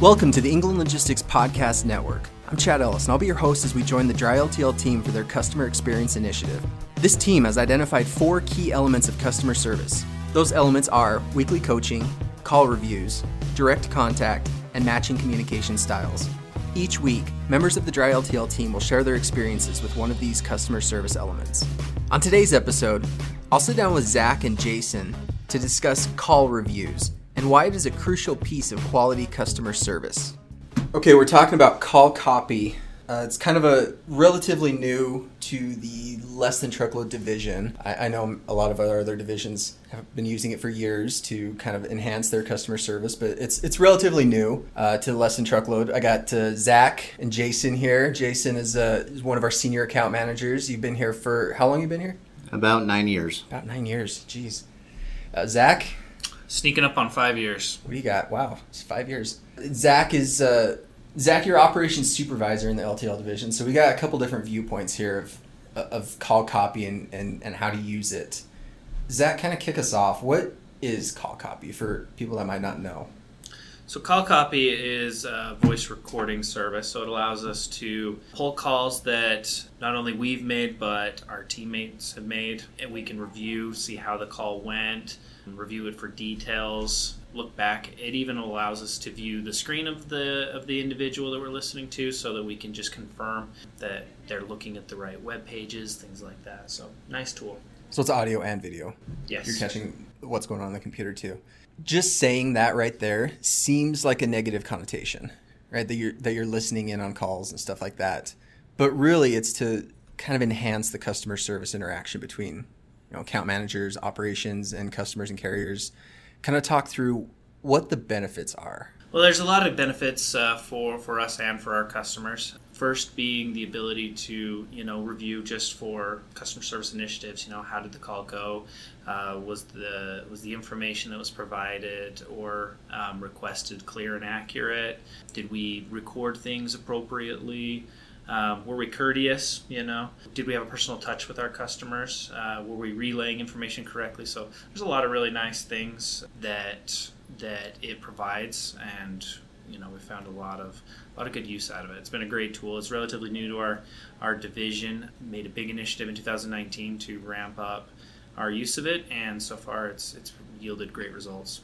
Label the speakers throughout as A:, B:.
A: Welcome to the England Logistics Podcast Network. I'm Chad Ellis, and I'll be your host as we join the Dry LTL team for their Customer Experience Initiative. This team has identified four key elements of customer service. Those elements are weekly coaching, call reviews, direct contact, and matching communication styles. Each week, members of the Dry LTL team will share their experiences with one of these customer service elements. On today's episode, I'll sit down with Zac and Jason to discuss call reviews and why it is a crucial piece of quality customer service. Okay, we're talking about call copy. Uh, it's kind of a relatively new to the less than truckload division. I, I know a lot of our other divisions have been using it for years to kind of enhance their customer service, but it's it's relatively new uh, to less than truckload. I got uh, Zac and Jason here. Jason is, uh, is one of our senior account managers. You've been here for how long? You been here?
B: About nine years.
A: About nine years. Jeez. Uh, Zac,
C: Sneaking up on five years.
A: what do you got? Wow, it's five years. Zac is uh, Zac, your operations supervisor in the LTL division. So we got a couple different viewpoints here of of call copy and, and, and how to use it. Zac, kind of kick us off. What is call copy for people that might not know?
C: So call copy is a voice recording service. So it allows us to pull calls that not only we've made, but our teammates have made, and we can review, see how the call went, review it for details. Look back. It even allows us to view the screen of the of the individual that we're listening to, so that we can just confirm that they're looking at the right web pages, things like that. So nice tool.
A: So it's audio and video.
C: Yes.
A: You're catching what's going on on the computer too. Just saying that right there seems like a negative connotation, right? That you're that you're listening in on calls and stuff like that. But really it's to kind of enhance the customer service interaction between you know account managers, operations and customers and carriers. Kind of talk through what the benefits are.
C: Well, there's a lot of benefits uh, for for us and for our customers. First, being the ability to you know review just for customer service initiatives. You know, how did the call go? Uh, was the was the information that was provided or um, requested clear and accurate? Did we record things appropriately? Um, were we courteous? You know, did we have a personal touch with our customers? Uh, were we relaying information correctly? So there's a lot of really nice things that that it provides, and you know, we found a lot of a lot of good use out of it. It's been a great tool. It's relatively new to our our division. Made a big initiative in 2019 to ramp up our use of it, and so far it's it's yielded great results.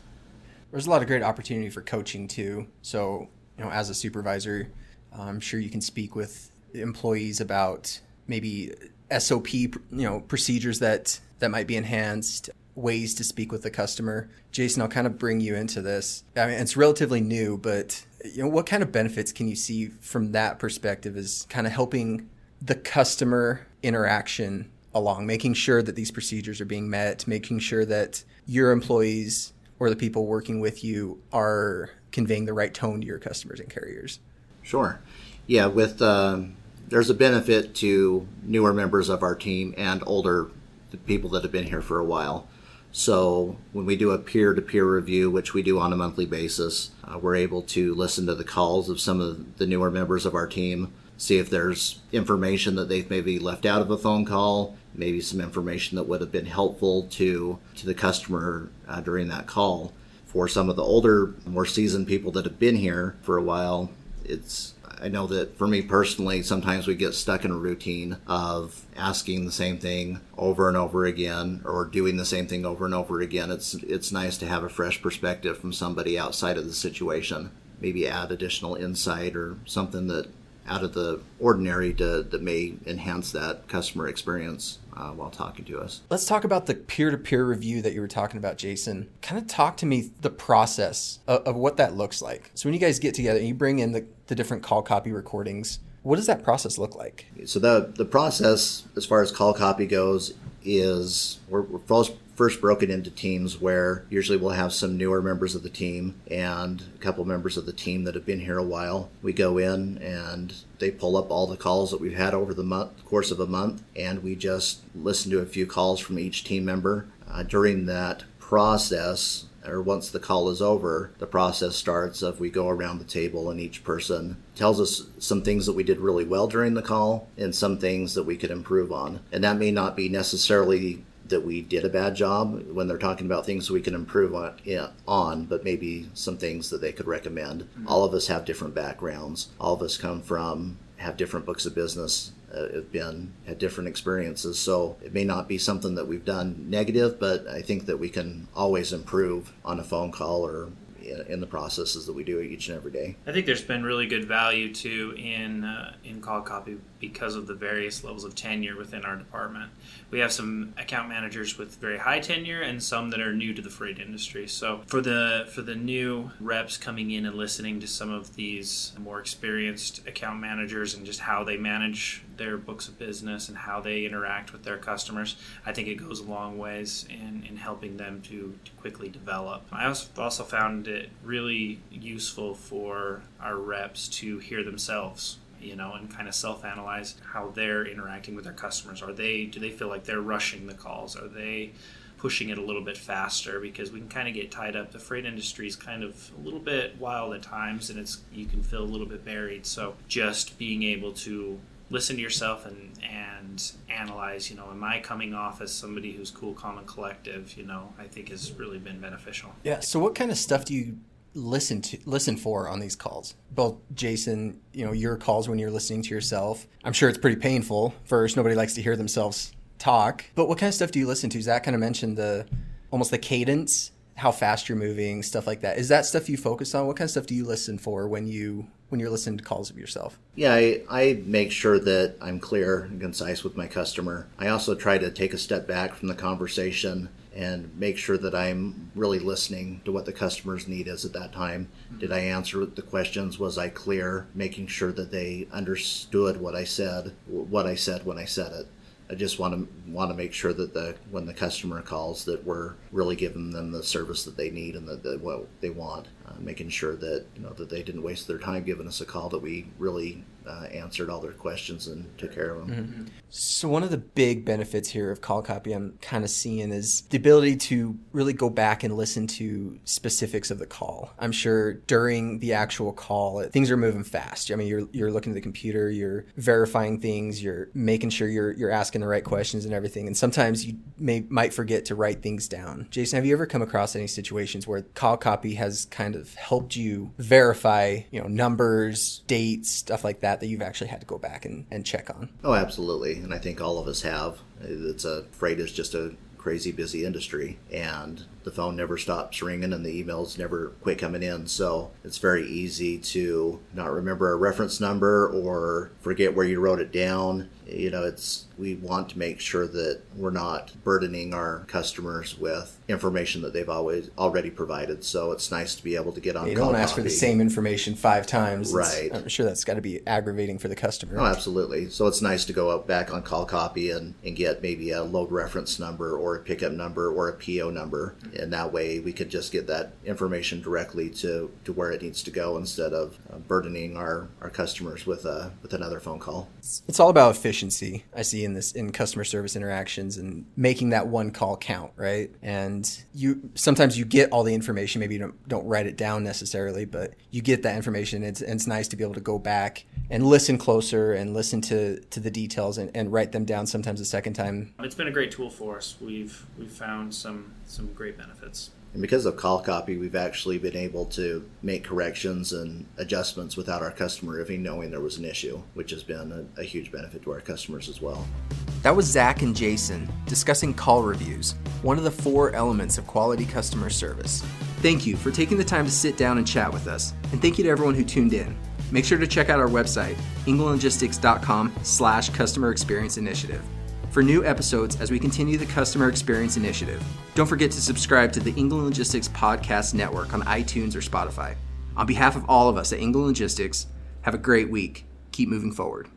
A: There's a lot of great opportunity for coaching too. So, you know, as a supervisor, I'm sure you can speak with employees about maybe SOP, you know, procedures that that might be enhanced, ways to speak with the customer. Jason, I'll kind of bring you into this. I mean, it's relatively new, but you know, what kind of benefits can you see from that perspective is kind of helping the customer interaction along, making sure that these procedures are being met, making sure that your employees or the people working with you are conveying the right tone to your customers and carriers.
B: Sure. Yeah, with um, there's a benefit to newer members of our team and older people that have been here for a while. So when we do a peer-to-peer review, which we do on a monthly basis, uh, we're able to listen to the calls of some of the newer members of our team, see if there's information that they've maybe left out of a phone call, maybe some information that would have been helpful to to the customer uh, during that call. For some of the older, more seasoned people that have been here for a while, it's I know that for me personally, sometimes we get stuck in a routine of asking the same thing over and over again or doing the same thing over and over again. It's it's nice to have a fresh perspective from somebody outside of the situation. Maybe add additional insight or something that out of the ordinary to, that may enhance that customer experience uh, while talking to us.
A: Let's talk about the peer-to-peer review that you were talking about, Jason. Kind of talk to me the process of, of what that looks like. So when you guys get together and you bring in the, the different call copy recordings, what does that process look like?
B: So the the process, as far as call copy goes, is we're, we're first, first broken into teams where usually we'll have some newer members of the team and a couple members of the team that have been here a while. We go in and they pull up all the calls that we've had over the month, course of a month, and we just listen to a few calls from each team member. Uh, during that process, or once the call is over, the process starts of we go around the table and each person tells us some things that we did really well during the call and some things that we could improve on. And that may not be necessarily that we did a bad job when they're talking about things we can improve on, on but maybe some things that they could recommend. Mm-hmm. All of us have different backgrounds. All of us come from have different books of business uh, have been had different experiences so it may not be something that we've done negative but i think that we can always improve on a phone call or in the processes that we do each and every day.
C: I think there's been really good value too in uh, in call copy because of the various levels of tenure within our department. We have some account managers with very high tenure and some that are new to the freight industry. So for the for the new reps coming in and listening to some of these more experienced account managers and just how they manage their books of business and how they interact with their customers, I think it goes a long ways in, in helping them to, to quickly develop. I also also found it really useful for our reps to hear themselves you know, and kind of self-analyze how they're interacting with their customers. Are they do they feel like they're rushing the calls? Are they pushing it a little bit faster? Because we can kind of get tied up. The freight industry is kind of a little bit wild at times, and it's you can feel a little bit buried. So just being able to listen to yourself and and analyze you know am i coming off as somebody who's cool calm and collective you know i think has really been beneficial.
A: Yeah so what kind of stuff do you listen to listen for on these calls? Both jason you know your calls when you're listening to yourself. I'm sure it's pretty painful. First nobody likes to hear themselves talk. But what kind of stuff do you listen to? Zac kind of mentioned the almost the cadence how fast you're moving stuff like that. Is that stuff you focus on? What kind of stuff do you listen for when you when you're listening to calls of yourself
B: yeah I, I make sure that i'm clear and concise with my customer i also try to take a step back from the conversation and make sure that I'm really listening to what the customer's need is at that time. Did I answer the questions? Was I clear? Making sure that they understood what I said, what I said when I said it. I just want to want to make sure that the when the customer calls that we're really giving them the service that they need and that, that what they want, uh, making sure that you know that they didn't waste their time giving us a call that we really uh, answered all their questions and took care of them. Mm-hmm.
A: So one of the big benefits here of call copy I'm kind of seeing is the ability to really go back and listen to specifics of the call. I'm sure during the actual call, things are moving fast. I mean, you're you're looking at the computer, you're verifying things, you're making sure you're you're asking the right questions and everything. And sometimes you may might forget to write things down. Jason, have you ever come across any situations where call copy has kind of helped you verify, you know, numbers, dates, stuff like that? That that you've actually had to go back and, and check on.
B: Oh, absolutely. And I think all of us have. It's a freight is just a crazy busy industry and the phone never stops ringing and the emails never quit coming in so it's very easy to not remember a reference number or forget where you wrote it down you know it's we want to make sure that we're not burdening our customers with information that they've always already provided. So it's nice to be able to get on
A: you don't ask for the same information five times.
B: Right.
A: It's, i'm sure that's got to be aggravating for the customer.
B: Oh absolutely. So it's nice to go up back on call copy and, and get maybe a load reference number or a pickup number or a po number. And that way we could just get that information directly to, to where it needs to go instead of uh, burdening our, our customers with a with another phone call.
A: It's all about efficiency efficiency I see in this in customer service interactions and making that one call count, right? And you sometimes you get all the information, maybe you don't, don't write it down necessarily, but you get that information. It's, and it's nice to be able to go back and listen closer and listen to, to the details and, and write them down sometimes a second time.
C: It's been a great tool for us. We've we've found some some great benefits.
B: And because of call copy, we've actually been able to make corrections and adjustments without our customer even knowing there was an issue, which has been a, a huge benefit to our customers as well.
A: That was Zac and Jason discussing call reviews, one of the four elements of quality customer service. Thank you for taking the time to sit down and chat with us, and thank you to everyone who tuned in. Make sure to check out our website, englandlogistics.com slash customer experience initiative for new episodes as we continue the Customer Experience Initiative. Don't forget to subscribe to the England Logistics Podcast Network on iTunes or Spotify. On behalf of all of us at England Logistics, have a great week. Keep moving forward.